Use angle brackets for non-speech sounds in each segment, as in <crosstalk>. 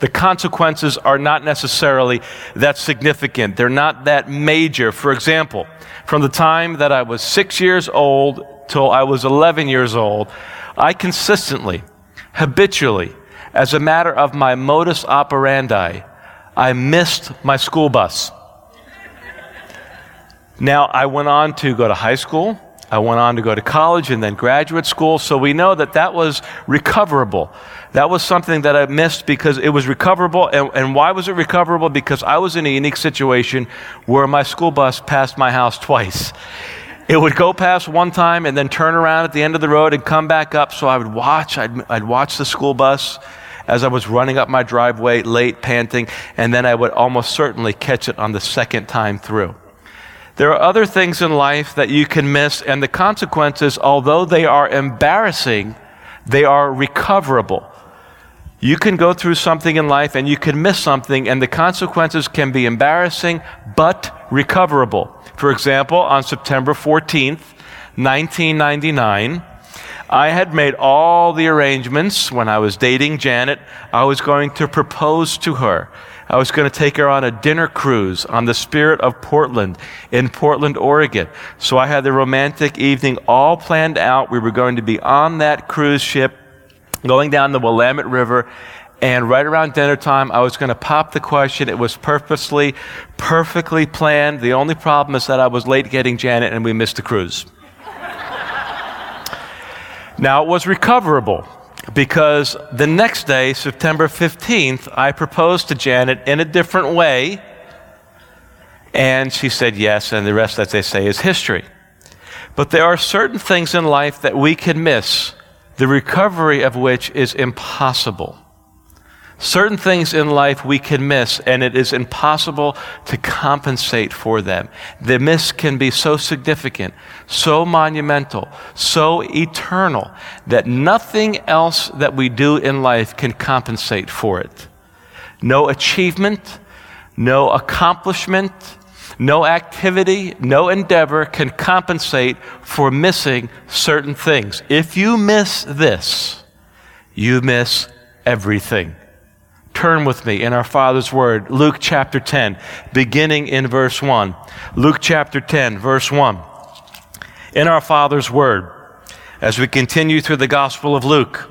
The consequences are not necessarily that significant. They're not that major. For example, from the time that I was six years old till I was 11 years old, I consistently, habitually, as a matter of my modus operandi, I missed my school bus. Now, I went on to go to high school. I went on to go to college and then graduate school. So we know that that was recoverable. That was something that I missed because it was recoverable. And, and why was it recoverable? Because I was in a unique situation where my school bus passed my house twice. It would go past one time and then turn around at the end of the road and come back up. So I would watch, I'd, I'd watch the school bus as I was running up my driveway, late, panting, and then I would almost certainly catch it on the second time through. There are other things in life that you can miss, and the consequences, although they are embarrassing, they are recoverable. You can go through something in life and you can miss something, and the consequences can be embarrassing but recoverable. For example, on September 14th, 1999, I had made all the arrangements when I was dating Janet. I was going to propose to her. I was going to take her on a dinner cruise on the Spirit of Portland in Portland, Oregon. So I had the romantic evening all planned out. We were going to be on that cruise ship going down the Willamette River. And right around dinner time, I was going to pop the question. It was purposely, perfectly planned. The only problem is that I was late getting Janet and we missed the cruise. now, it was recoverable because the next day, September 15th, I proposed to Janet in a different way. And she said yes, and the rest, as they say, is history. But there are certain things in life that we can miss, the recovery of which is impossible. Certain things in life we can miss, and it is impossible to compensate for them. The miss can be so significant, so monumental, so eternal, that nothing else that we do in life can compensate for it. No achievement, no accomplishment, no activity, no endeavor can compensate for missing certain things. If you miss this, you miss everything. Turn with me in our Father's Word, Luke chapter 10, beginning in verse 1. Luke chapter 10, verse 1. In our Father's Word, as we continue through the Gospel of Luke.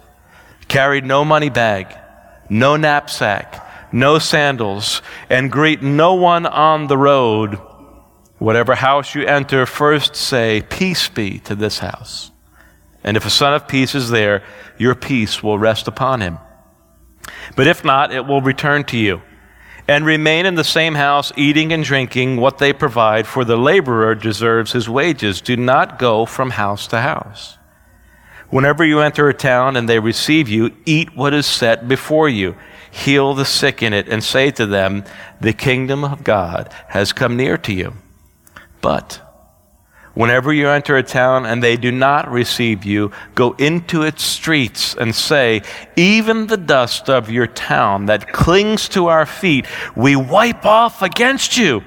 Carry no money bag, no knapsack, no sandals, and greet no one on the road. Whatever house you enter, first say, Peace be to this house. And if a son of peace is there, your peace will rest upon him. But if not, it will return to you. And remain in the same house, eating and drinking what they provide, for the laborer deserves his wages. Do not go from house to house. Whenever you enter a town and they receive you, eat what is set before you. Heal the sick in it, and say to them, The kingdom of God has come near to you. But Whenever you enter a town and they do not receive you, go into its streets and say, Even the dust of your town that clings to our feet, we wipe off against you.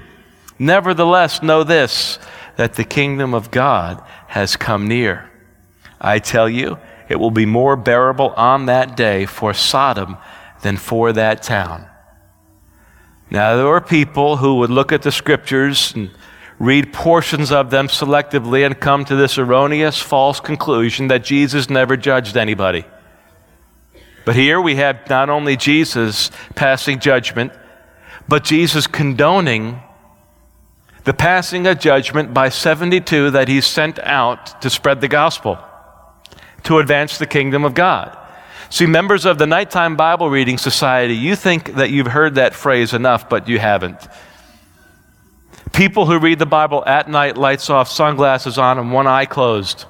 Nevertheless, know this, that the kingdom of God has come near. I tell you, it will be more bearable on that day for Sodom than for that town. Now, there were people who would look at the scriptures and read portions of them selectively and come to this erroneous, false conclusion that Jesus never judged anybody. But here we have not only Jesus passing judgment, but Jesus condoning the passing of judgment by 72 that he sent out to spread the gospel, to advance the kingdom of God. See, members of the Nighttime Bible Reading Society, you think that you've heard that phrase enough, but you haven't. People who read the Bible at night, lights off, sunglasses on, and one eye closed.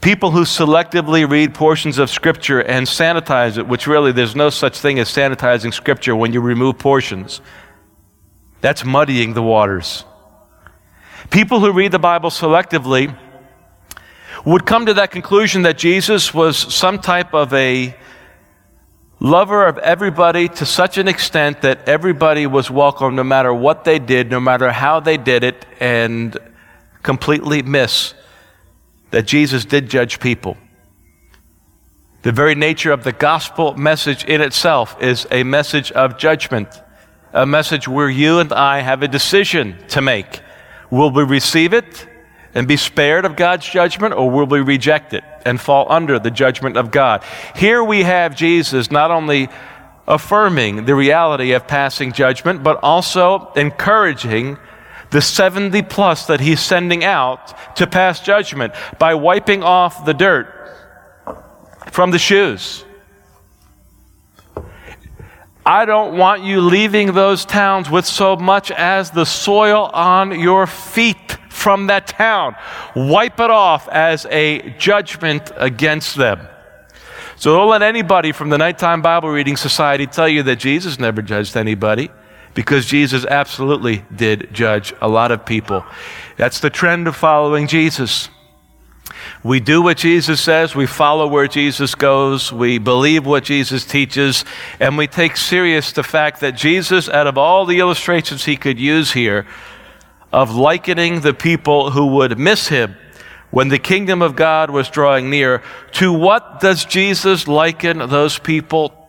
People who selectively read portions of Scripture and sanitize it, which really there's no such thing as sanitizing Scripture when you remove portions. That's muddying the waters. People who read the Bible selectively would come to that conclusion that Jesus was some type of a lover of everybody to such an extent that everybody was welcome no matter what they did, no matter how they did it, and completely miss that Jesus did judge people. The very nature of the gospel message in itself is a message of judgment, a message where you and I have a decision to make. Will we receive it and be spared of God's judgment, or will we reject it and fall under the judgment of God? Here we have Jesus not only affirming the reality of passing judgment, but also encouraging the 70 plus that he's sending out to pass judgment by wiping off the dirt from the shoes. I don't want you leaving those towns with so much as the soil on your feet from that town. Wipe it off as a judgment against them. So don't let anybody from the Nighttime Bible Reading Society tell you that Jesus never judged anybody, because Jesus absolutely did judge a lot of people. That's the trend of following Jesus. We do what Jesus says, we follow where Jesus goes, we believe what Jesus teaches, and we take serious the fact that Jesus, out of all the illustrations he could use here of likening the people who would miss him when the kingdom of God was drawing near, to what does Jesus liken those people?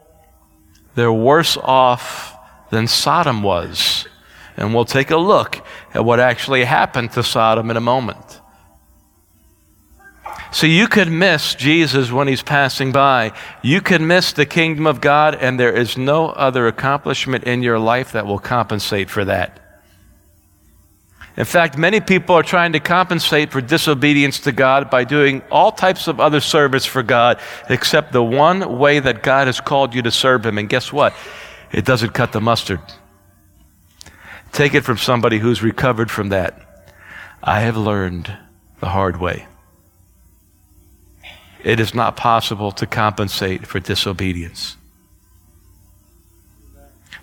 They're worse off than Sodom was. And we'll take a look at what actually happened to Sodom in a moment. So you could miss Jesus when he's passing by. You could miss the kingdom of God, and there is no other accomplishment in your life that will compensate for that. In fact, many people are trying to compensate for disobedience to God by doing all types of other service for God, except the one way that God has called you to serve Him. And guess what? It doesn't cut the mustard. Take it from somebody who's recovered from that. I have learned the hard way. It is not possible to compensate for disobedience.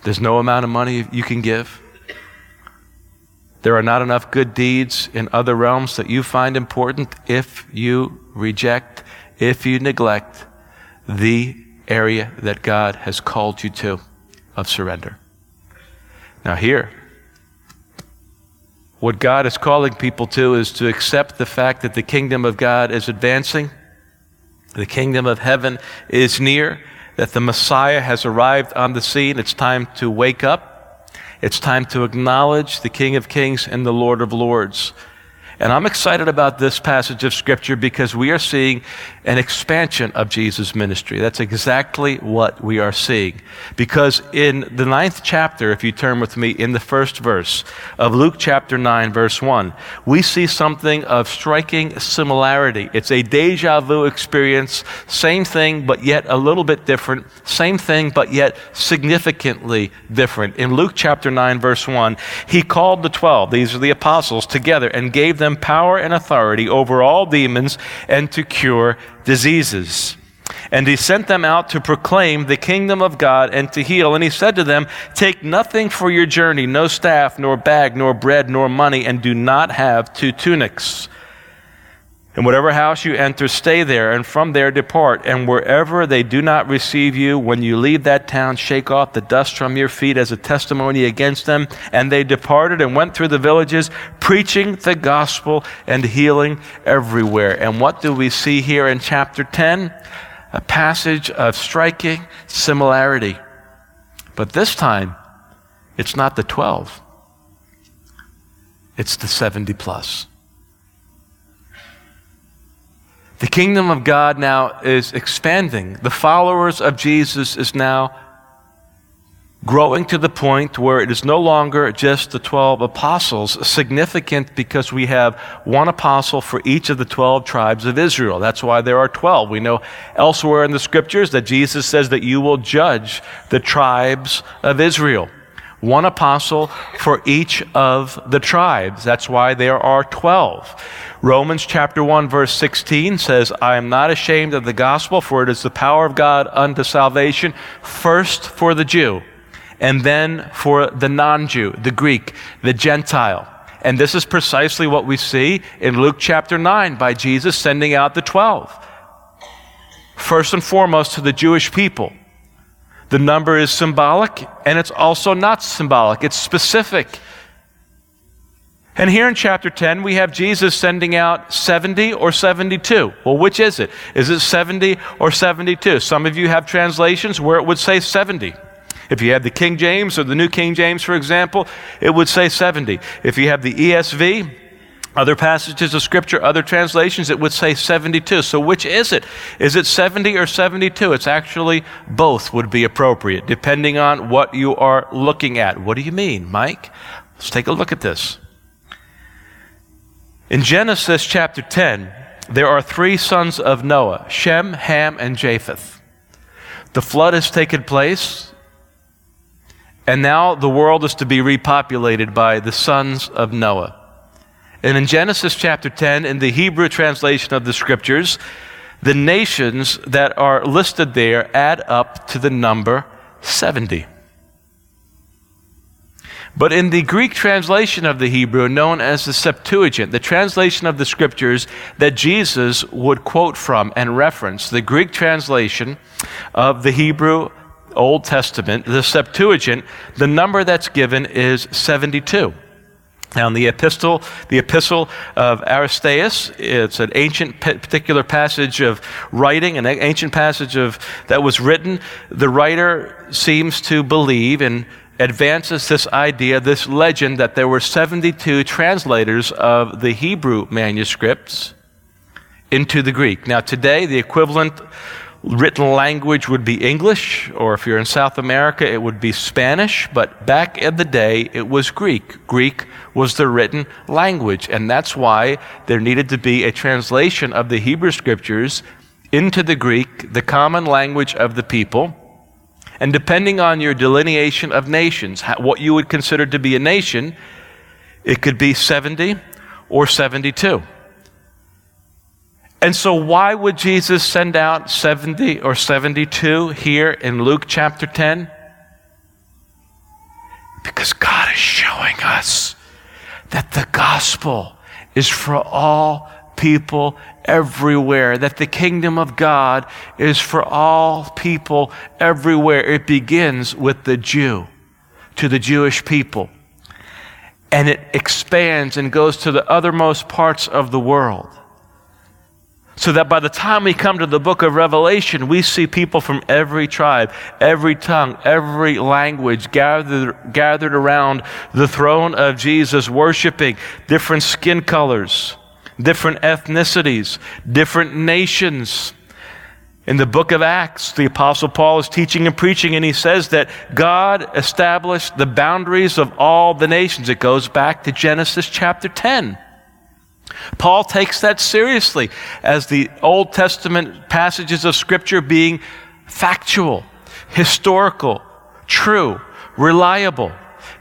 There's no amount of money you can give. There are not enough good deeds in other realms that you find important if you reject, if you neglect the area that God has called you to of surrender. Now, here, what God is calling people to is to accept the fact that the kingdom of God is advancing the kingdom of heaven is near, that the Messiah has arrived on the scene. It's time to wake up. It's time to acknowledge the King of Kings and the Lord of Lords. And I'm excited about this passage of Scripture because we are seeing an expansion of Jesus' ministry. That's exactly what we are seeing. Because in the ninth chapter, if you turn with me in the first verse of Luke chapter 9, verse 1, we see something of striking similarity. It's a deja vu experience, same thing, but yet a little bit different, same thing, but yet significantly different. In Luke chapter 9, verse 1, he called the twelve, these are the apostles, together and gave them them power and authority over all demons and to cure diseases. And he sent them out to proclaim the kingdom of God and to heal. And he said to them, Take nothing for your journey, no staff, nor bag, nor bread, nor money, and do not have two tunics. In whatever house you enter, stay there, and from there depart. And wherever they do not receive you, when you leave that town, shake off the dust from your feet as a testimony against them. And they departed and went through the villages, preaching the gospel and healing everywhere. And what do we see here in chapter 10? A passage of striking similarity. But this time, it's not the 12, it's the 70 plus. The kingdom of God now is expanding. The followers of Jesus is now growing to the point where it is no longer just the 12 apostles, significant because we have one apostle for each of the 12 tribes of Israel. That's why there are 12. We know elsewhere in the scriptures that Jesus says that you will judge the tribes of Israel. One apostle for each of the tribes. That's why there are 12. Romans chapter 1 verse 16 says, I am not ashamed of the gospel, for it is the power of God unto salvation, first for the Jew and then for the non Jew, the Greek, the Gentile. And this is precisely what we see in Luke chapter 9 by Jesus sending out the 12. First and foremost to the Jewish people. The number is symbolic and it's also not symbolic, it's specific. And here in chapter 10, we have Jesus sending out 70 or 72. Well, which is it? Is it 70 or 72? Some of you have translations where it would say 70. If you have the King James or the New King James, for example, it would say 70. If you have the ESV, other passages of Scripture, other translations, it would say 72. So which is it? Is it 70 or 72? It's actually both would be appropriate, depending on what you are looking at. What do you mean, Mike? Let's take a look at this. In Genesis chapter 10, there are three sons of Noah Shem, Ham, and Japheth. The flood has taken place. And now the world is to be repopulated by the sons of Noah. And in Genesis chapter 10, in the Hebrew translation of the scriptures, the nations that are listed there add up to the number 70. But in the Greek translation of the Hebrew, known as the Septuagint, the translation of the scriptures that Jesus would quote from and reference, the Greek translation of the Hebrew Old Testament, the Septuagint, the number that's given is 72. Now, in the epistle, the epistle of Aristeas, it's an ancient particular passage of writing, an ancient passage of that was written. The writer seems to believe and advances this idea, this legend, that there were 72 translators of the Hebrew manuscripts into the Greek. Now, today, the equivalent written language would be English, or if you're in South America, it would be Spanish. But back in the day, it was Greek. Greek was the written language. And that's why there needed to be a translation of the Hebrew scriptures into the Greek, the common language of the people. And depending on your delineation of nations, what you would consider to be a nation, it could be 70 or 72. And so, why would Jesus send out 70 or 72 here in Luke chapter 10? Because God is showing us that the gospel is for all people everywhere, that the kingdom of God is for all people everywhere. It begins with the Jew, to the Jewish people, and it expands and goes to the othermost parts of the world. So that by the time we come to the book of Revelation, we see people from every tribe, every tongue, every language gathered, gathered around the throne of Jesus, worshiping different skin colors, different ethnicities, different nations. In the book of Acts, the Apostle Paul is teaching and preaching, and he says that God established the boundaries of all the nations. It goes back to Genesis chapter 10. Paul takes that seriously as the Old Testament passages of Scripture being factual, historical, true, reliable.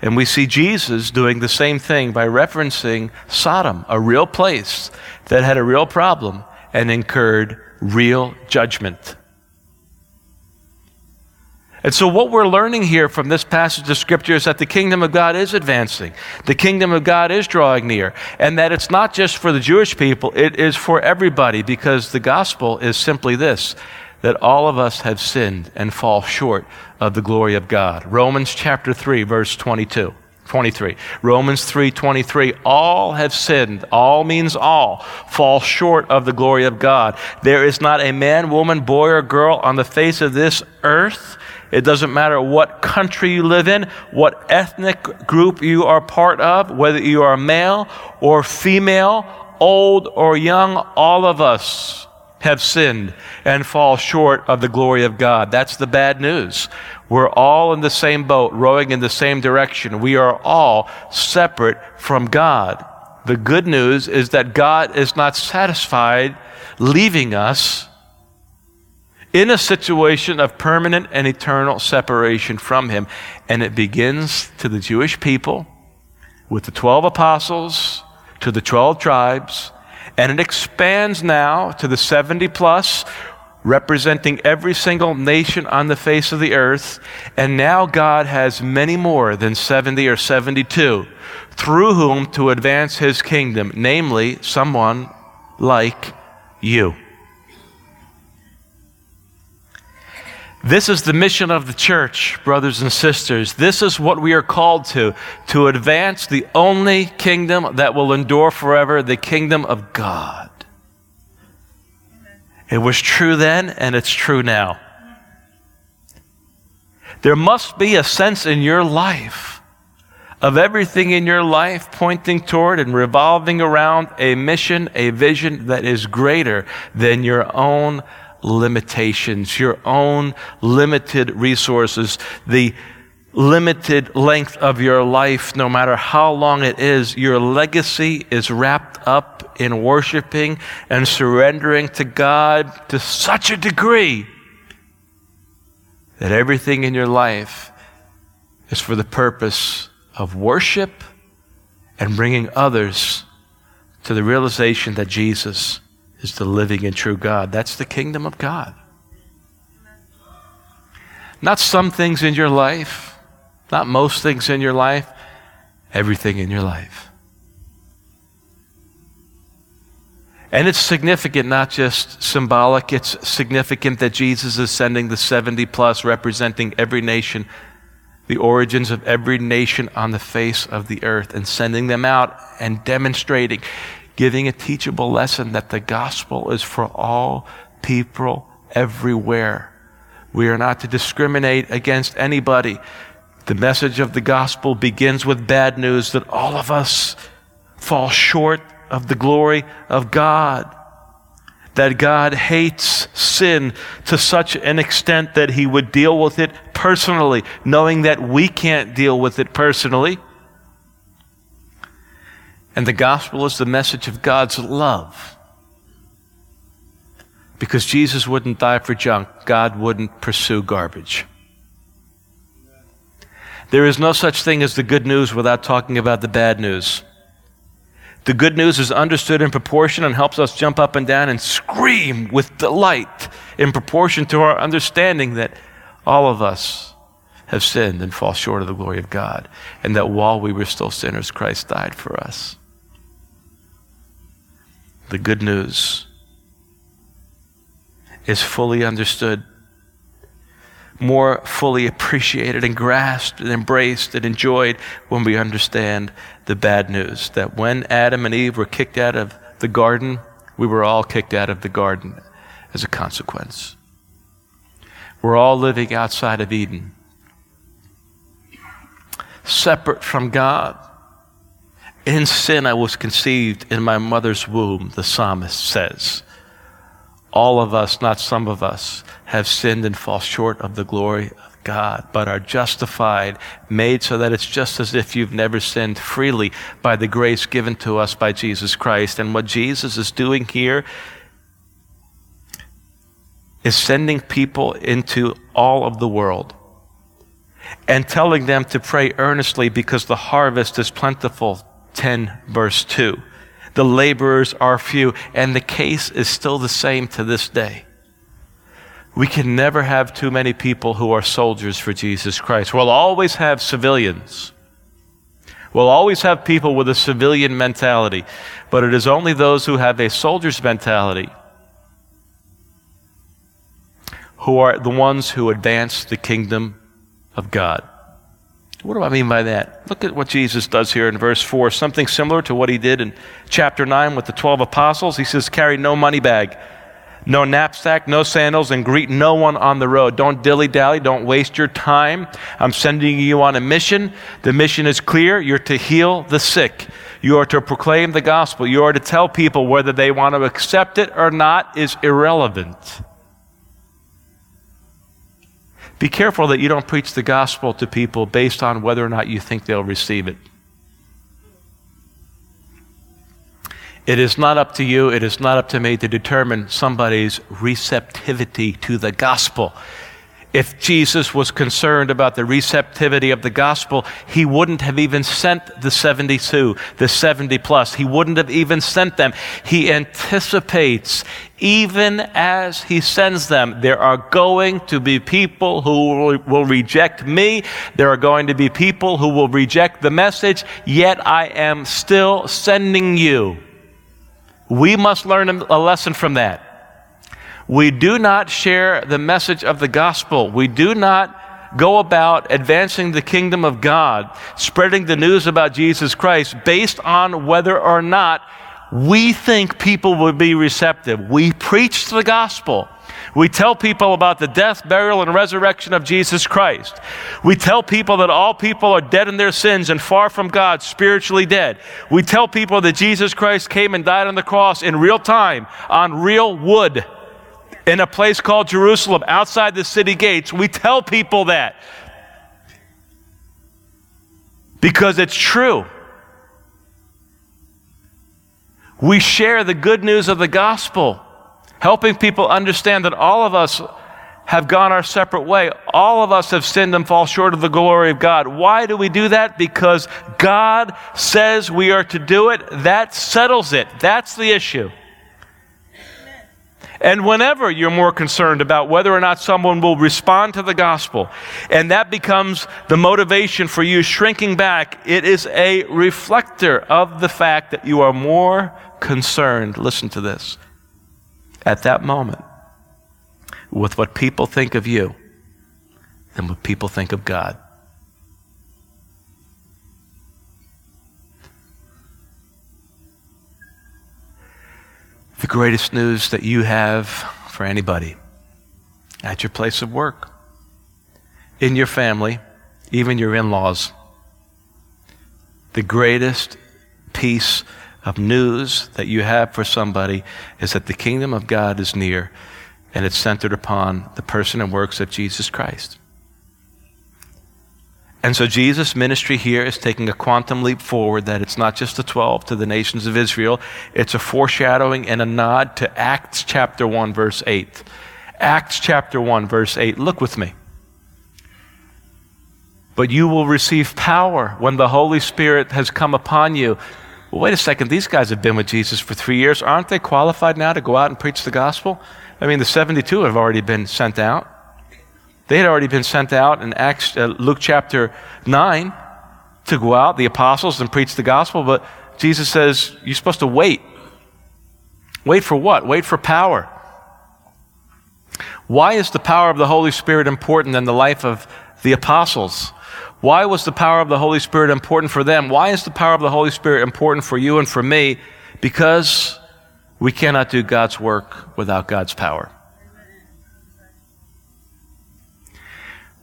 And we see Jesus doing the same thing by referencing Sodom, a real place that had a real problem and incurred real judgment. And so, what we're learning here from this passage of Scripture is that the kingdom of God is advancing. The kingdom of God is drawing near. And that it's not just for the Jewish people, it is for everybody because the gospel is simply this that all of us have sinned and fall short of the glory of God. Romans chapter 3, verse 22. 23. Romans 3:23 all have sinned all means all fall short of the glory of God there is not a man woman boy or girl on the face of this earth it doesn't matter what country you live in, what ethnic group you are part of, whether you are male or female, old or young, all of us have sinned and fall short of the glory of God. That's the bad news. We're all in the same boat, rowing in the same direction. We are all separate from God. The good news is that God is not satisfied leaving us in a situation of permanent and eternal separation from Him. And it begins to the Jewish people with the 12 apostles, to the 12 tribes, and it expands now to the 70 plus representing every single nation on the face of the earth. And now God has many more than 70 or 72 through whom to advance his kingdom, namely, someone like you. This is the mission of the church, brothers and sisters. This is what we are called to to advance the only kingdom that will endure forever, the kingdom of God. It was true then, and it's true now. There must be a sense in your life of everything in your life pointing toward and revolving around a mission, a vision that is greater than your own limitations, your own limited resources, the limited length of your life, no matter how long it is, your legacy is wrapped up in worshiping and surrendering to God to such a degree that everything in your life is for the purpose of worship and bringing others to the realization that Jesus is the living and true God. That's the kingdom of God. Not some things in your life not most things in your life, everything in your life. And it's significant, not just symbolic, it's significant that Jesus is sending the 70 plus, representing every nation, the origins of every nation on the face of the earth, and sending them out and demonstrating, giving a teachable lesson that the gospel is for all people everywhere. We are not to discriminate against anybody. The message of the gospel begins with bad news that all of us fall short of the glory of God. That God hates sin to such an extent that he would deal with it personally, knowing that we can't deal with it personally. And the gospel is the message of God's love. Because Jesus wouldn't die for junk, God wouldn't pursue garbage. There is no such thing as the good news without talking about the bad news. The good news is understood in proportion and helps us jump up and down and scream with delight in proportion to our understanding that all of us have sinned and fall short of the glory of God, and that while we were still sinners, Christ died for us. The good news is fully understood more fully appreciated and grasped and embraced and enjoyed when we understand the bad news that when Adam and Eve were kicked out of the garden, we were all kicked out of the garden as a consequence. We're all living outside of Eden, separate from God. In sin, I was conceived in my mother's womb, the psalmist says. All of us, not some of us, have sinned and fall short of the glory of God, but are justified, made so that it's just as if you've never sinned freely by the grace given to us by Jesus Christ. And what Jesus is doing here is sending people into all of the world and telling them to pray earnestly because the harvest is plentiful. 10 verse 2. The laborers are few, and the case is still the same to this day. We can never have too many people who are soldiers for Jesus Christ. We'll always have civilians. We'll always have people with a civilian mentality, but it is only those who have a soldier's mentality who are the ones who advance the kingdom of God. What do I mean by that? Look at what Jesus does here in verse 4, something similar to what he did in chapter 9 with the 12 apostles. He says, Carry no money bag, no knapsack, no sandals, and greet no one on the road. Don't dilly dally, don't waste your time. I'm sending you on a mission. The mission is clear you're to heal the sick, you are to proclaim the gospel, you are to tell people whether they want to accept it or not is irrelevant. Be careful that you don't preach the gospel to people based on whether or not you think they'll receive it. It is not up to you, it is not up to me to determine somebody's receptivity to the gospel. If Jesus was concerned about the receptivity of the gospel, he wouldn't have even sent the 72, the 70 plus. He wouldn't have even sent them. He anticipates, even as he sends them, there are going to be people who will reject me. There are going to be people who will reject the message, yet I am still sending you. We must learn a lesson from that. We do not share the message of the gospel. We do not go about advancing the kingdom of God, spreading the news about Jesus Christ based on whether or not we think people will be receptive. We preach the gospel. We tell people about the death, burial, and resurrection of Jesus Christ. We tell people that all people are dead in their sins and far from God, spiritually dead. We tell people that Jesus Christ came and died on the cross in real time, on real wood in a place called Jerusalem outside the city gates. We tell people that because it's true. We share the good news of the gospel, helping people understand that all of us have gone our separate way. All of us have sinned and fall short of the glory of God. Why do we do that? Because God says we are to do it. That settles it. That's the issue. And whenever you're more concerned about whether or not someone will respond to the gospel, and that becomes the motivation for you shrinking back, it is a reflector of the fact that you are more concerned, listen to this, at that moment with what people think of you than what people think of God. The greatest news that you have for anybody at your place of work, in your family, even your in laws. The greatest piece of news that you have for somebody is that the kingdom of God is near and it's centered upon the person and works of Jesus Christ. And so Jesus' ministry here is taking a quantum leap forward that it's not just the 12 to the nations of Israel, it's a foreshadowing and a nod to Acts chapter 1, verse 8. Acts chapter 1, verse 8. Look with me. But you will receive power when the Holy Spirit has come upon you. Well, wait a second. These guys have been with Jesus for three years. Aren't they qualified now to go out and preach the gospel? I mean, the 72 have already been sent out. They had already been sent out in Acts, uh, Luke chapter 9 to go out, the apostles, and preach the gospel, but Jesus says, You're supposed to wait. Wait for what? Wait for power. Why is the power of the Holy Spirit important in the life of the apostles? Why was the power of the Holy Spirit important for them? Why is the power of the Holy Spirit important for you and for me? Because we cannot do God's work without God's power.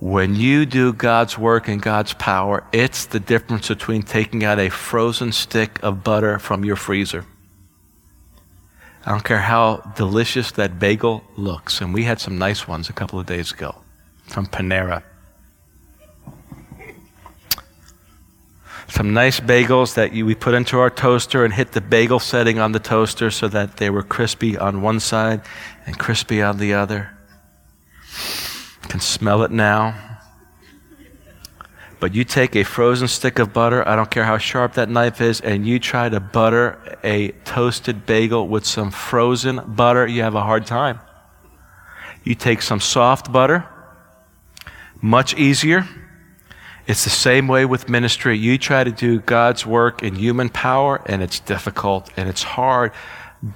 When you do God's work and God's power, it's the difference between taking out a frozen stick of butter from your freezer. I don't care how delicious that bagel looks. And we had some nice ones a couple of days ago from Panera. Some nice bagels that you, we put into our toaster and hit the bagel setting on the toaster so that they were crispy on one side and crispy on the other can smell it now. But you take a frozen stick of butter, I don't care how sharp that knife is, and you try to butter a toasted bagel with some frozen butter, you have a hard time. You take some soft butter, much easier. It's the same way with ministry. You try to do God's work in human power, and it's difficult and it's hard.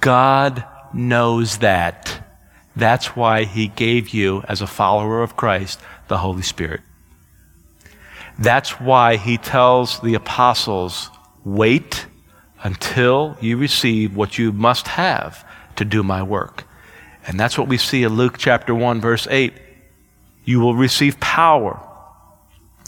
God knows that. That's why he gave you, as a follower of Christ, the Holy Spirit. That's why he tells the apostles, wait until you receive what you must have to do my work. And that's what we see in Luke chapter 1, verse 8. You will receive power.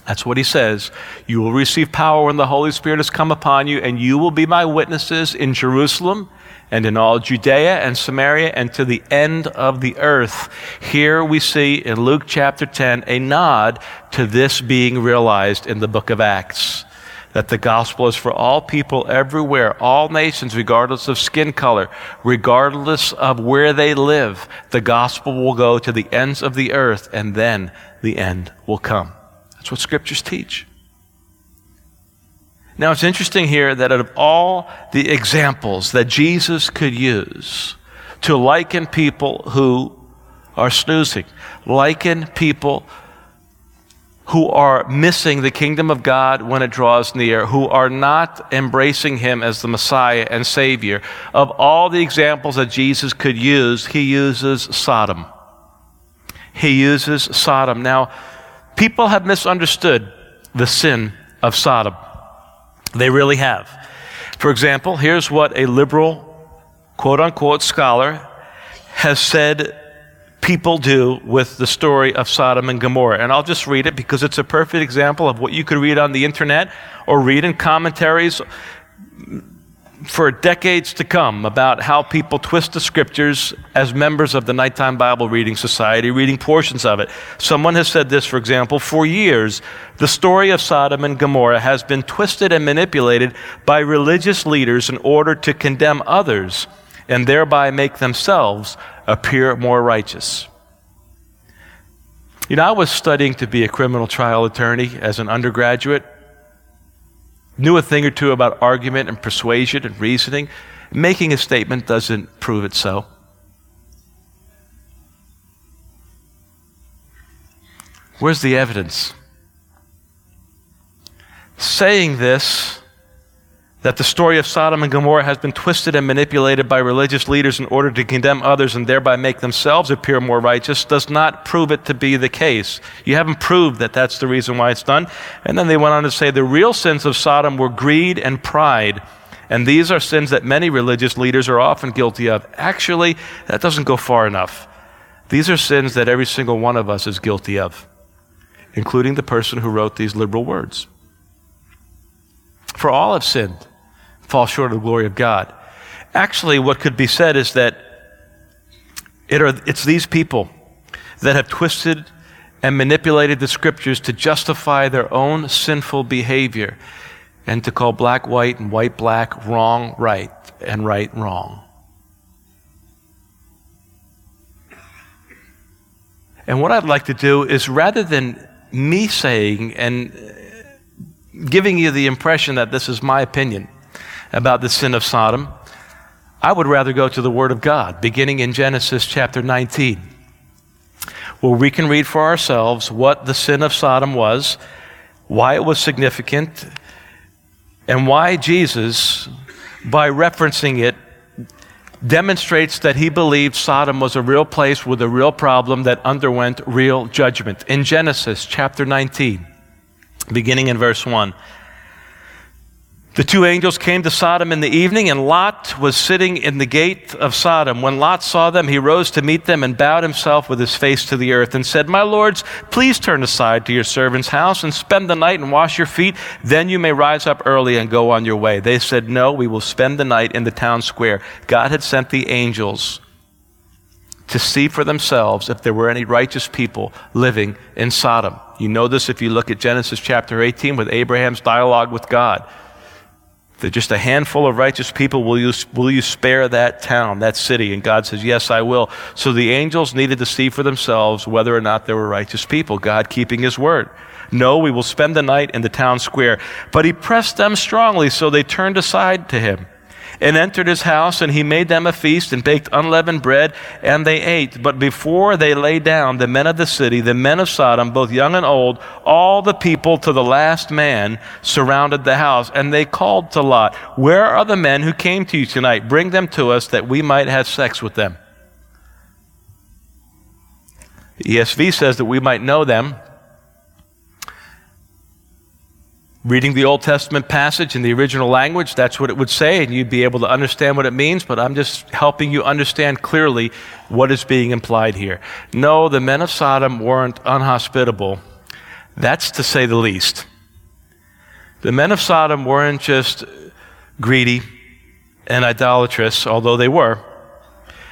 That's what he says. You will receive power when the Holy Spirit has come upon you, and you will be my witnesses in Jerusalem and in all Judea and Samaria and to the end of the earth. Here we see in Luke chapter 10 a nod to this being realized in the book of Acts. That the gospel is for all people everywhere, all nations, regardless of skin color, regardless of where they live. The gospel will go to the ends of the earth, and then the end will come. That's what scriptures teach. Now, it's interesting here that out of all the examples that Jesus could use to liken people who are snoozing, liken people who are missing the kingdom of God when it draws near, who are not embracing Him as the Messiah and Savior, of all the examples that Jesus could use, He uses Sodom. He uses Sodom. Now, people have misunderstood the sin of Sodom. They really have. For example, here's what a liberal, quote unquote, scholar has said people do with the story of Sodom and Gomorrah. And I'll just read it because it's a perfect example of what you could read on the internet or read in commentaries for decades to come about how people twist the scriptures as members of the Nighttime Bible Reading Society, reading portions of it. Someone has said this, for example, for years, the story of Sodom and Gomorrah has been twisted and manipulated by religious leaders in order to condemn others and thereby make themselves appear more righteous. You know, I was studying to be a criminal trial attorney as an undergraduate knew a thing or two about argument and persuasion and reasoning. Making a statement doesn't prove it so. Where's the evidence? Saying this that the story of Sodom and Gomorrah has been twisted and manipulated by religious leaders in order to condemn others and thereby make themselves appear more righteous does not prove it to be the case. You haven't proved that that's the reason why it's done. And then they went on to say the real sins of Sodom were greed and pride. And these are sins that many religious leaders are often guilty of. Actually, that doesn't go far enough. These are sins that every single one of us is guilty of, including the person who wrote these liberal words. For all have sinned, fall short of the glory of God. Actually, what could be said is that it are, it's these people that have twisted and manipulated the scriptures to justify their own sinful behavior and to call black white and white black, wrong right, and right wrong. And what I'd like to do is rather than me saying and giving you the impression that this is my opinion about the sin of Sodom, I would rather go to the Word of God, beginning in Genesis chapter 19, where we can read for ourselves what the sin of Sodom was, why it was significant, and why Jesus, by referencing it, demonstrates that he believed Sodom was a real place with a real problem that underwent real judgment. In Genesis chapter 19, beginning in verse 1. The two angels came to Sodom in the evening, and Lot was sitting in the gate of Sodom. When Lot saw them, he rose to meet them and bowed himself with his face to the earth and said, My lords, please turn aside to your servant's house and spend the night and wash your feet. Then you may rise up early and go on your way. They said, No, we will spend the night in the town square. God had sent the angels to see for themselves if there were any righteous people living in Sodom. You know this if you look at Genesis chapter 18 with Abraham's dialogue with God. That just a handful of righteous people will you, will you spare that town, that city? And God says, Yes, I will. So the angels needed to see for themselves whether or not there were righteous people, God keeping his word. No, we will spend the night in the town square. But he pressed them strongly, so they turned aside to him and entered his house, and he made them a feast and baked unleavened bread, and they ate. But before they lay down, the men of the city, the men of Sodom, both young and old, all the people to the last man surrounded the house, and they called to Lot, Where are the men who came to you tonight? Bring them to us that we might have sex with them. The ESV says that we might know them reading the Old Testament passage in the original language, that's what it would say, and you'd be able to understand what it means, but I'm just helping you understand clearly what is being implied here. No, the men of Sodom weren't unhospitable. That's to say the least. The men of Sodom weren't just greedy and idolatrous, although they were,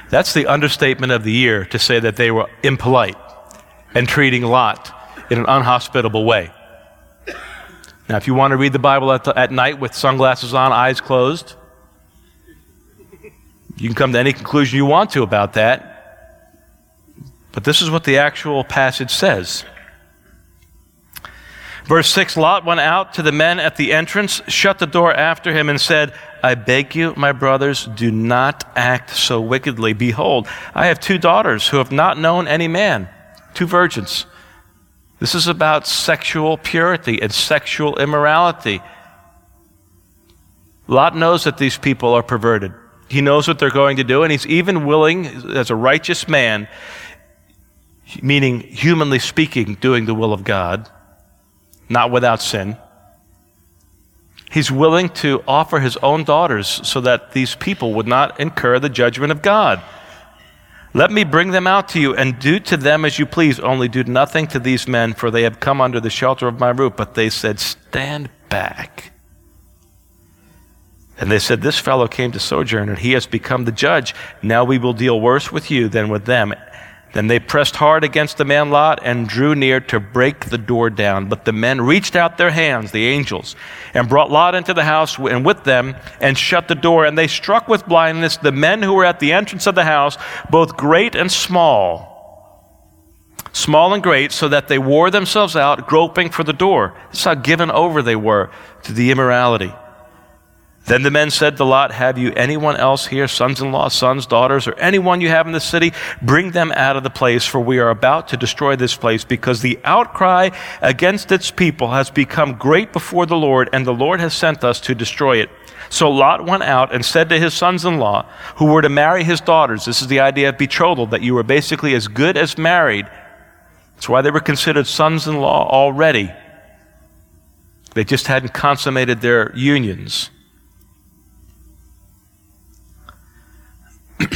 that's the understatement of the year to say that they were impolite and treating Lot in an unhospitable way. Now, if you want to read the Bible at, the, at night with sunglasses on, eyes closed, you can come to any conclusion you want to about that. But this is what the actual passage says. Verse 6 Lot went out to the men at the entrance, shut the door after him, and said, I beg you, my brothers, do not act so wickedly. Behold, I have two daughters who have not known any man, two virgins. This is about sexual purity and sexual immorality. Lot knows that these people are perverted. He knows what they're going to do, and he's even willing, as a righteous man, meaning humanly speaking, doing the will of God, not without sin. He's willing to offer his own daughters so that these people would not incur the judgment of God. Let me bring them out to you and do to them as you please. Only do nothing to these men, for they have come under the shelter of my roof. But they said, Stand back. And they said, This fellow came to sojourn, and he has become the judge. Now we will deal worse with you than with them. Then they pressed hard against the man Lot and drew near to break the door down. But the men reached out their hands, the angels, and brought Lot into the house and with them and shut the door. And they struck with blindness the men who were at the entrance of the house, both great and small. Small and great, so that they wore themselves out, groping for the door. This is how given over they were to the immorality. Then the men said to Lot, Have you anyone else here, sons in law, sons, daughters, or anyone you have in the city? Bring them out of the place, for we are about to destroy this place, because the outcry against its people has become great before the Lord, and the Lord has sent us to destroy it. So Lot went out and said to his sons in law, who were to marry his daughters, this is the idea of betrothal, that you were basically as good as married. That's why they were considered sons in law already. They just hadn't consummated their unions. <clears throat>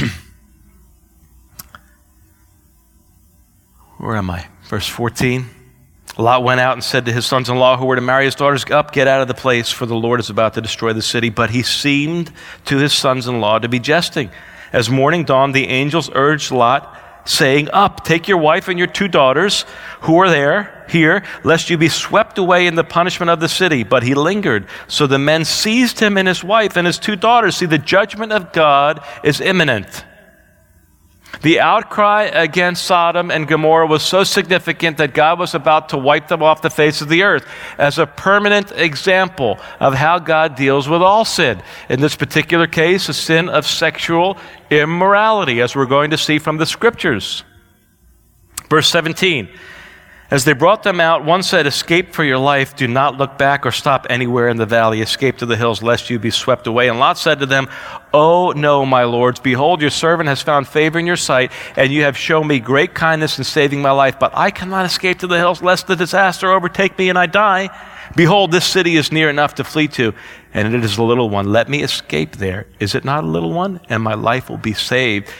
Where am I? Verse 14. Lot went out and said to his sons in law who were to marry his daughters, Up, get out of the place, for the Lord is about to destroy the city. But he seemed to his sons in law to be jesting. As morning dawned, the angels urged Lot, saying, Up, take your wife and your two daughters who are there, here, lest you be swept away in the punishment of the city. But he lingered. So the men seized him and his wife and his two daughters. See, the judgment of God is imminent. The outcry against Sodom and Gomorrah was so significant that God was about to wipe them off the face of the earth as a permanent example of how God deals with all sin. In this particular case, a sin of sexual immorality, as we're going to see from the scriptures. Verse 17 as they brought them out, one said, Escape for your life. Do not look back or stop anywhere in the valley. Escape to the hills, lest you be swept away. And Lot said to them, Oh, no, my lords. Behold, your servant has found favor in your sight, and you have shown me great kindness in saving my life. But I cannot escape to the hills, lest the disaster overtake me and I die. Behold, this city is near enough to flee to, and it is a little one. Let me escape there. Is it not a little one? And my life will be saved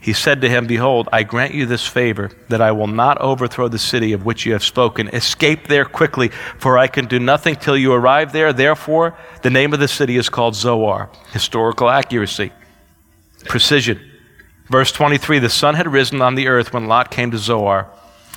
he said to him, Behold, I grant you this favor, that I will not overthrow the city of which you have spoken. Escape there quickly, for I can do nothing till you arrive there. Therefore, the name of the city is called Zoar. Historical accuracy, precision. Verse 23 The sun had risen on the earth when Lot came to Zoar.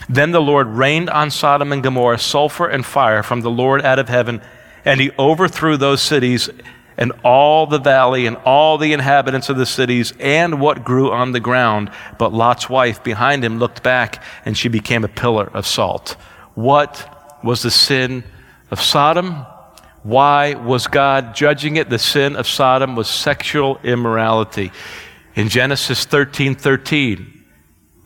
Then the Lord rained on Sodom and Gomorrah sulfur and fire from the Lord out of heaven, and he overthrew those cities and all the valley and all the inhabitants of the cities and what grew on the ground. But Lot's wife behind him looked back and she became a pillar of salt. What was the sin of Sodom? Why was God judging it? The sin of Sodom was sexual immorality. In Genesis 13 13,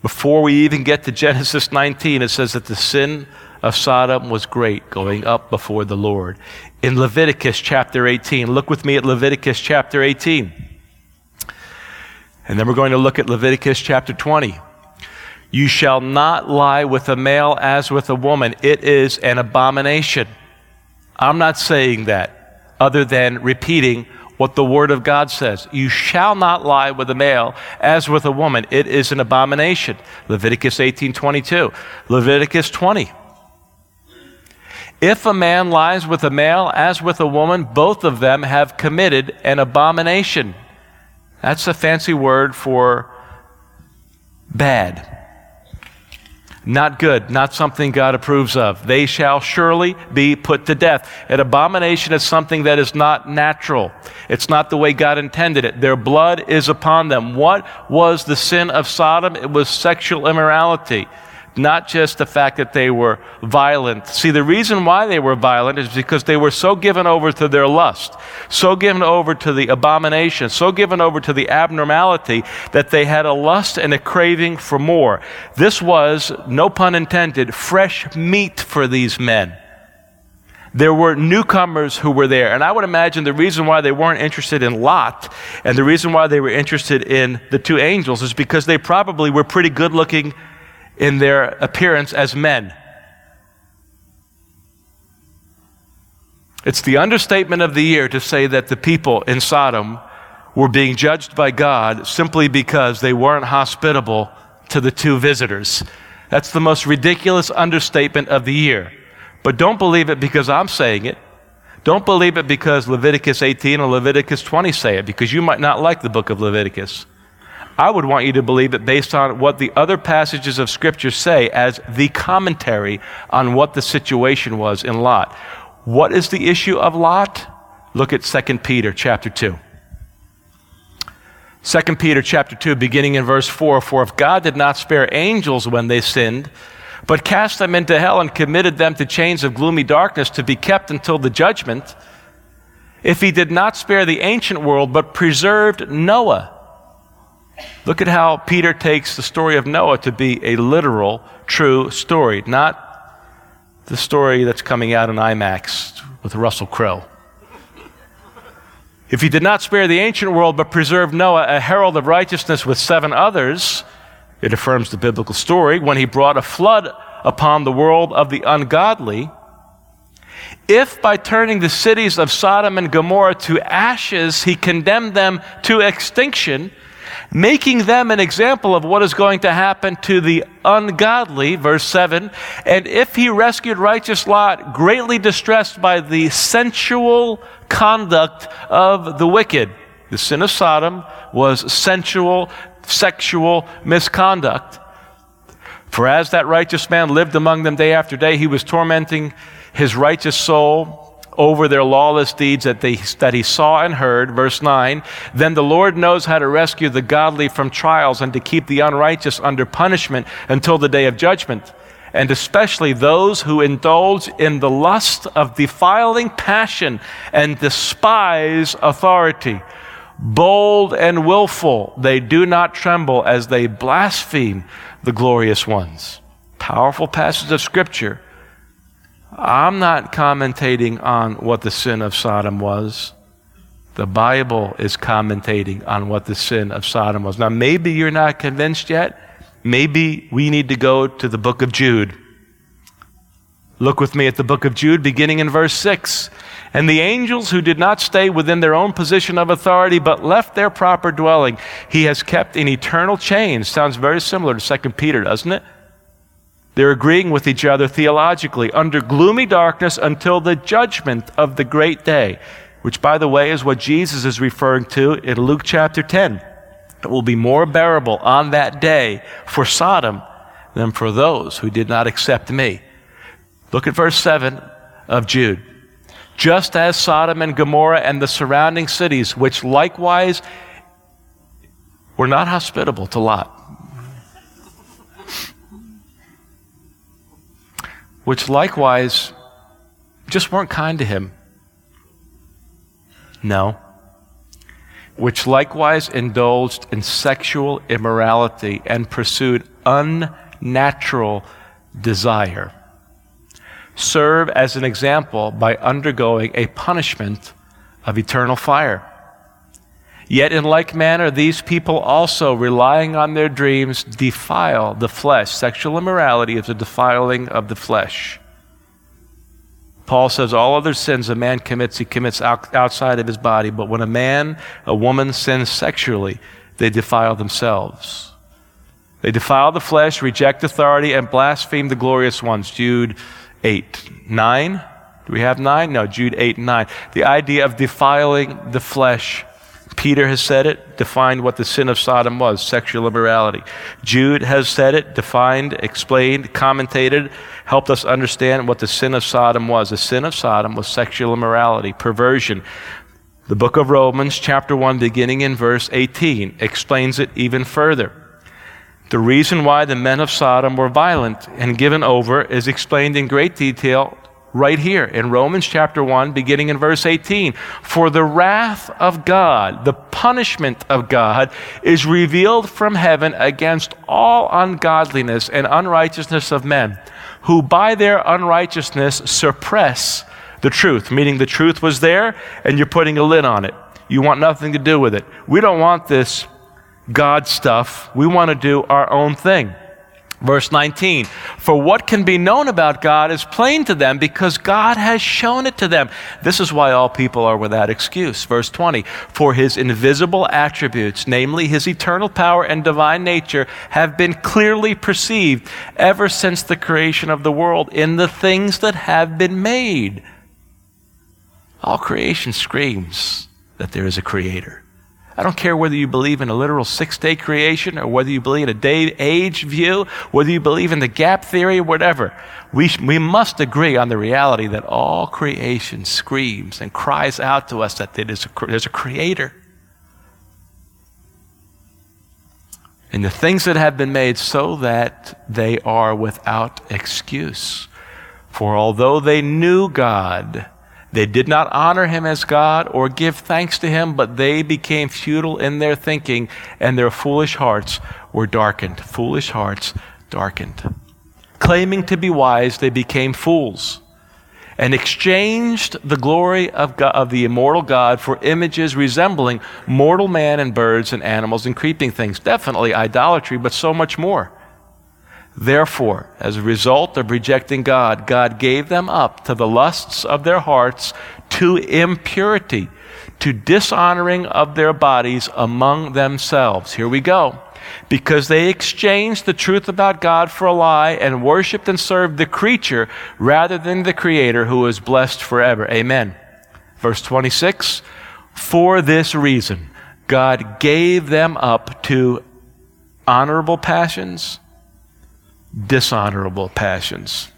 before we even get to Genesis 19, it says that the sin of Sodom was great, going up before the Lord in Leviticus chapter 18. Look with me at Leviticus chapter 18. And then we're going to look at Leviticus chapter 20. You shall not lie with a male as with a woman. It is an abomination. I'm not saying that other than repeating what the Word of God says. You shall not lie with a male as with a woman. It is an abomination. Leviticus 18:22. Leviticus 20. If a man lies with a male as with a woman, both of them have committed an abomination. That's a fancy word for bad. Not good, not something God approves of. They shall surely be put to death. An abomination is something that is not natural. It's not the way God intended it. Their blood is upon them. What was the sin of Sodom? It was sexual immorality not just the fact that they were violent. See, the reason why they were violent is because they were so given over to their lust, so given over to the abomination, so given over to the abnormality that they had a lust and a craving for more. This was, no pun intended, fresh meat for these men. There were newcomers who were there. And I would imagine the reason why they weren't interested in Lot and the reason why they were interested in the two angels is because they probably were pretty good looking in their appearance as men. It's the understatement of the year to say that the people in Sodom were being judged by God simply because they weren't hospitable to the two visitors. That's the most ridiculous understatement of the year. But don't believe it because I'm saying it. Don't believe it because Leviticus 18 or Leviticus 20 say it, because you might not like the book of Leviticus. I would want you to believe it based on what the other passages of Scripture say as the commentary on what the situation was in Lot. What is the issue of Lot? Look at 2 Peter chapter 2. 2 Peter chapter 2, beginning in verse 4 For if God did not spare angels when they sinned, but cast them into hell and committed them to chains of gloomy darkness to be kept until the judgment, if he did not spare the ancient world, but preserved Noah, Look at how Peter takes the story of Noah to be a literal, true story, not the story that's coming out in IMAX with Russell Crowe. If he did not spare the ancient world but preserved Noah, a herald of righteousness with seven others, it affirms the biblical story, when he brought a flood upon the world of the ungodly, if by turning the cities of Sodom and Gomorrah to ashes he condemned them to extinction, making them an example of what is going to happen to the ungodly, verse 7. And if he rescued righteous Lot, greatly distressed by the sensual conduct of the wicked. The sin of Sodom was sensual, sexual misconduct. For as that righteous man lived among them day after day, he was tormenting his righteous soul over their lawless deeds that, they, that he saw and heard. Verse 9 Then the Lord knows how to rescue the godly from trials and to keep the unrighteous under punishment until the day of judgment, and especially those who indulge in the lust of defiling passion and despise authority. Bold and willful, they do not tremble as they blaspheme the glorious ones. Powerful passage of Scripture I'm not commentating on what the sin of Sodom was. The Bible is commentating on what the sin of Sodom was. Now, maybe you're not convinced yet. Maybe we need to go to the book of Jude. Look with me at the book of Jude, beginning in verse 6. And the angels who did not stay within their own position of authority, but left their proper dwelling, he has kept in eternal chains. Sounds very similar to 2 Peter, doesn't it? They're agreeing with each other theologically under gloomy darkness until the judgment of the great day, which, by the way, is what Jesus is referring to in Luke chapter 10. It will be more bearable on that day for Sodom than for those who did not accept me. Look at verse 7 of Jude. Just as Sodom and Gomorrah and the surrounding cities, which likewise were not hospitable to Lot, which likewise just weren't kind to him. No. Which likewise indulged in sexual immorality and pursued unnatural desire. Serve as an example by undergoing a punishment of eternal fire. Yet, in like manner, these people also, relying on their dreams, defile the flesh. Sexual immorality is a defiling of the flesh. Paul says all other sins a man commits, he commits out, outside of his body. But when a man, a woman sins sexually, they defile themselves. They defile the flesh, reject authority, and blaspheme the glorious ones. Jude 8. 9? Do we have 9? No, Jude 8 and 9. The idea of defiling the flesh Peter has said it, defined what the sin of Sodom was sexual immorality. Jude has said it, defined, explained, commentated, helped us understand what the sin of Sodom was. The sin of Sodom was sexual immorality, perversion. The book of Romans, chapter 1, beginning in verse 18, explains it even further. The reason why the men of Sodom were violent and given over is explained in great detail right here in Romans chapter 1, beginning in verse 18. For the wrath of God, the punishment of God, is revealed from heaven against all ungodliness and unrighteousness of men, who by their unrighteousness suppress the truth, meaning the truth was there and you're putting a lid on it. You want nothing to do with it. We don't want this God stuff. We want to do our own thing. Verse 19, for what can be known about God is plain to them because God has shown it to them. This is why all people are without excuse. Verse 20, for his invisible attributes, namely his eternal power and divine nature, have been clearly perceived ever since the creation of the world in the things that have been made. All creation screams that there is a creator. I don't care whether you believe in a literal six day creation or whether you believe in a day age view, whether you believe in the gap theory, or whatever. We, we must agree on the reality that all creation screams and cries out to us that there's a, there's a creator. And the things that have been made so that they are without excuse. For although they knew God, they did not honor him as God or give thanks to him, but they became futile in their thinking, and their foolish hearts were darkened. Foolish hearts darkened. Claiming to be wise, they became fools and exchanged the glory of, God, of the immortal God for images resembling mortal man and birds and animals and creeping things. Definitely idolatry, but so much more. Therefore, as a result of rejecting God, God gave them up to the lusts of their hearts, to impurity, to dishonoring of their bodies among themselves. Here we go. Because they exchanged the truth about God for a lie and worshiped and served the creature rather than the Creator who is blessed forever. Amen. Verse 26 For this reason, God gave them up to honorable passions dishonorable passions.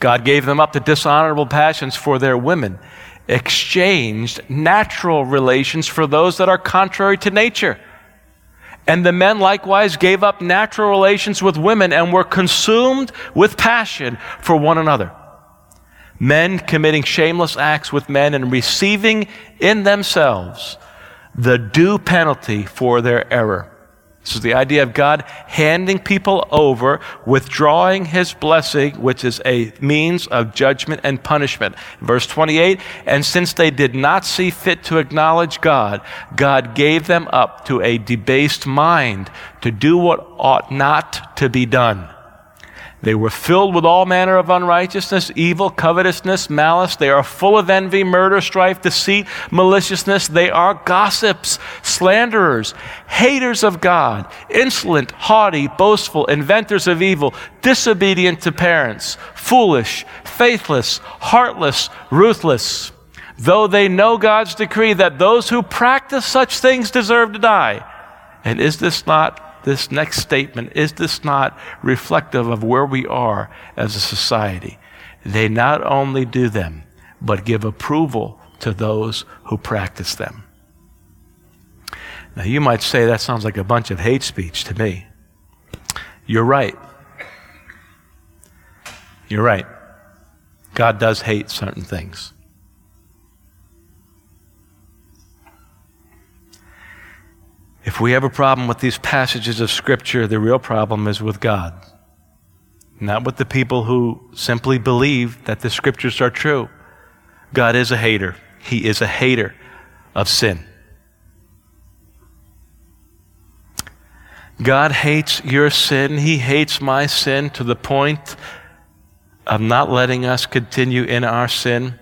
God gave them up to dishonorable passions for their women, exchanged natural relations for those that are contrary to nature. And the men likewise gave up natural relations with women and were consumed with passion for one another. Men committing shameless acts with men and receiving in themselves the due penalty for their error. This is the idea of God handing people over, withdrawing his blessing, which is a means of judgment and punishment. Verse 28 And since they did not see fit to acknowledge God, God gave them up to a debased mind to do what ought not to be done. They were filled with all manner of unrighteousness, evil, covetousness, malice. They are full of envy, murder, strife, deceit, maliciousness. They are gossips, slanderers, haters of God, insolent, haughty, boastful, inventors of evil, disobedient to parents, foolish, faithless, heartless, ruthless. Though they know God's decree that those who practice such things deserve to die. And is this not this next statement, is this not reflective of where we are as a society? They not only do them, but give approval to those who practice them. Now, you might say that sounds like a bunch of hate speech to me. You're right. You're right. God does hate certain things. If we have a problem with these passages of Scripture, the real problem is with God. Not with the people who simply believe that the Scriptures are true. God is a hater. He is a hater of sin. God hates your sin. He hates my sin to the point of not letting us continue in our sin.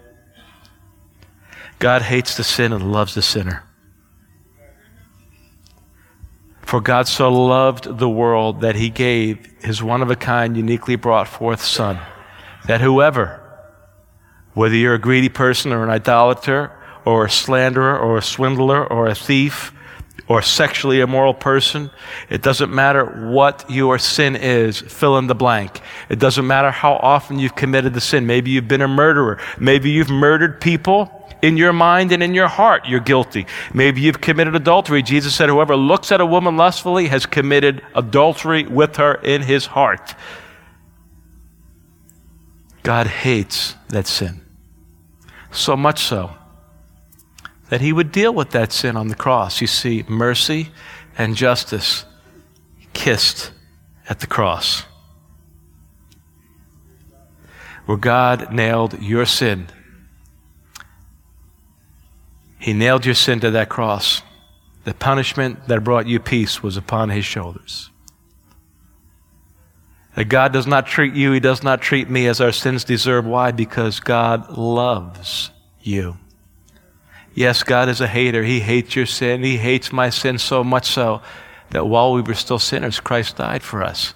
God hates the sin and loves the sinner. For God so loved the world that he gave his one of a kind, uniquely brought forth Son, that whoever, whether you're a greedy person or an idolater or a slanderer or a swindler or a thief or a sexually immoral person. It doesn't matter what your sin is, fill in the blank. It doesn't matter how often you've committed the sin. Maybe you've been a murderer. Maybe you've murdered people. In your mind and in your heart, you're guilty. Maybe you've committed adultery. Jesus said, Whoever looks at a woman lustfully has committed adultery with her in his heart. God hates that sin. So much so that he would deal with that sin on the cross. You see, mercy and justice kissed at the cross. Where God nailed your sin, He nailed your sin to that cross. The punishment that brought you peace was upon His shoulders. That God does not treat you, He does not treat me as our sins deserve. Why? Because God loves you. Yes, God is a hater. He hates your sin. He hates my sin so much so that while we were still sinners, Christ died for us.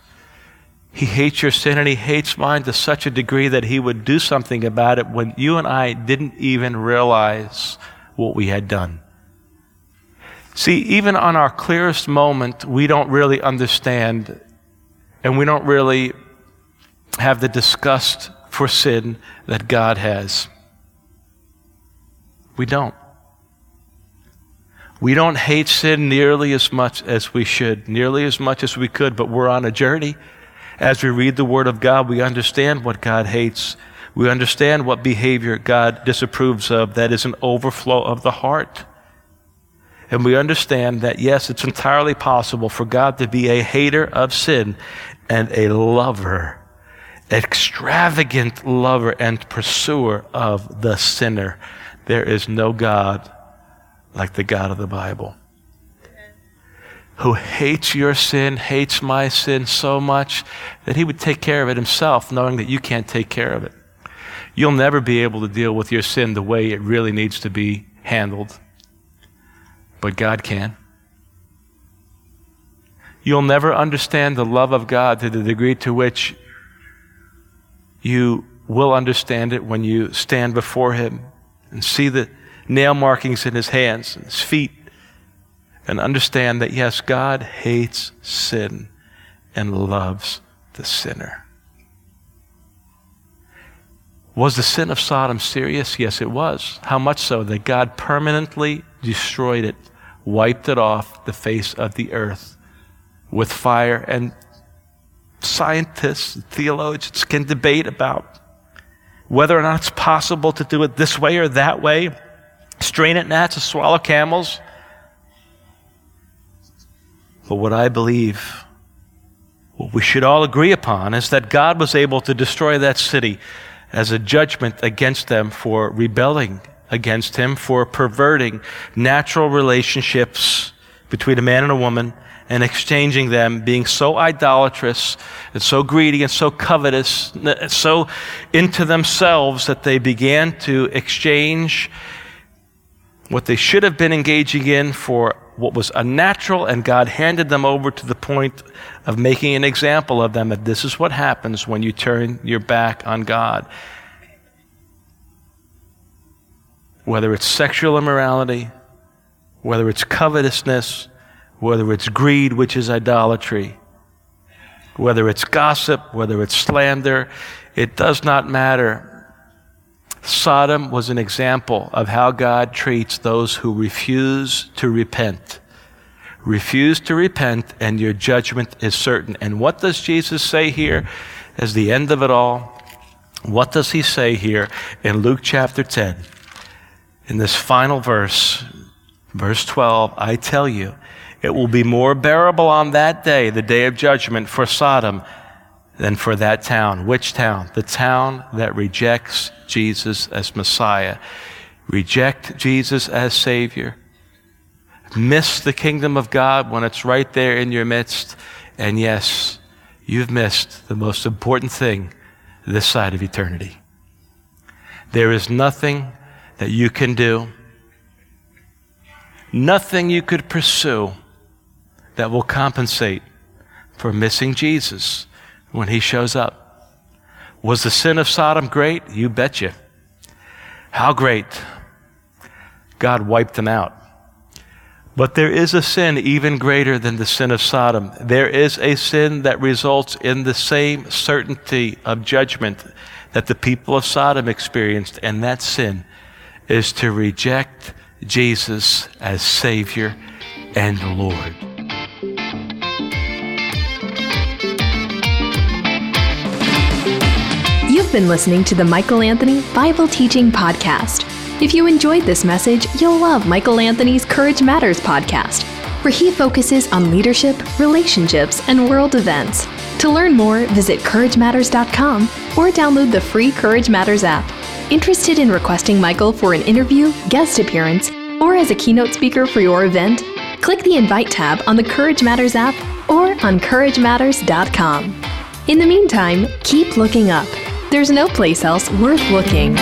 He hates your sin and he hates mine to such a degree that he would do something about it when you and I didn't even realize what we had done. See, even on our clearest moment, we don't really understand and we don't really have the disgust for sin that God has. We don't. We don't hate sin nearly as much as we should, nearly as much as we could, but we're on a journey. As we read the Word of God, we understand what God hates. We understand what behavior God disapproves of that is an overflow of the heart. And we understand that, yes, it's entirely possible for God to be a hater of sin and a lover, extravagant lover and pursuer of the sinner. There is no God like the God of the Bible who hates your sin, hates my sin so much that he would take care of it himself, knowing that you can't take care of it. You'll never be able to deal with your sin the way it really needs to be handled, but God can. You'll never understand the love of God to the degree to which you will understand it when you stand before Him and see the nail markings in His hands and His feet and understand that, yes, God hates sin and loves the sinner. Was the sin of Sodom serious? Yes, it was. How much so that God permanently destroyed it, wiped it off the face of the earth with fire, and scientists, theologians can debate about whether or not it's possible to do it this way or that way, strain at gnats or swallow camels. But what I believe, what we should all agree upon, is that God was able to destroy that city as a judgment against them for rebelling against Him, for perverting natural relationships between a man and a woman and exchanging them, being so idolatrous and so greedy and so covetous, so into themselves that they began to exchange what they should have been engaging in for what was unnatural, and God handed them over to the point of making an example of them that this is what happens when you turn your back on God. Whether it's sexual immorality, whether it's covetousness, whether it's greed, which is idolatry, whether it's gossip, whether it's slander, it does not matter. Sodom was an example of how God treats those who refuse to repent. Refuse to repent, and your judgment is certain. And what does Jesus say here as the end of it all? What does he say here in Luke chapter 10? In this final verse, verse 12, I tell you, it will be more bearable on that day, the day of judgment, for Sodom than for that town. Which town? The town that rejects Jesus as Messiah. Reject Jesus as Savior. Miss the kingdom of God when it's right there in your midst. And yes, you've missed the most important thing this side of eternity. There is nothing that you can do, nothing you could pursue that will compensate for missing Jesus when he shows up. Was the sin of Sodom great? You betcha. How great? God wiped them out. But there is a sin even greater than the sin of Sodom. There is a sin that results in the same certainty of judgment that the people of Sodom experienced, and that sin is to reject Jesus as Savior and Lord. Been listening to the Michael Anthony Bible Teaching Podcast. If you enjoyed this message, you'll love Michael Anthony's Courage Matters podcast, where he focuses on leadership, relationships, and world events. To learn more, visit CourageMatters.com or download the free Courage Matters app. Interested in requesting Michael for an interview, guest appearance, or as a keynote speaker for your event? Click the Invite tab on the Courage Matters app or on CourageMatters.com. In the meantime, keep looking up. There's no place else worth looking.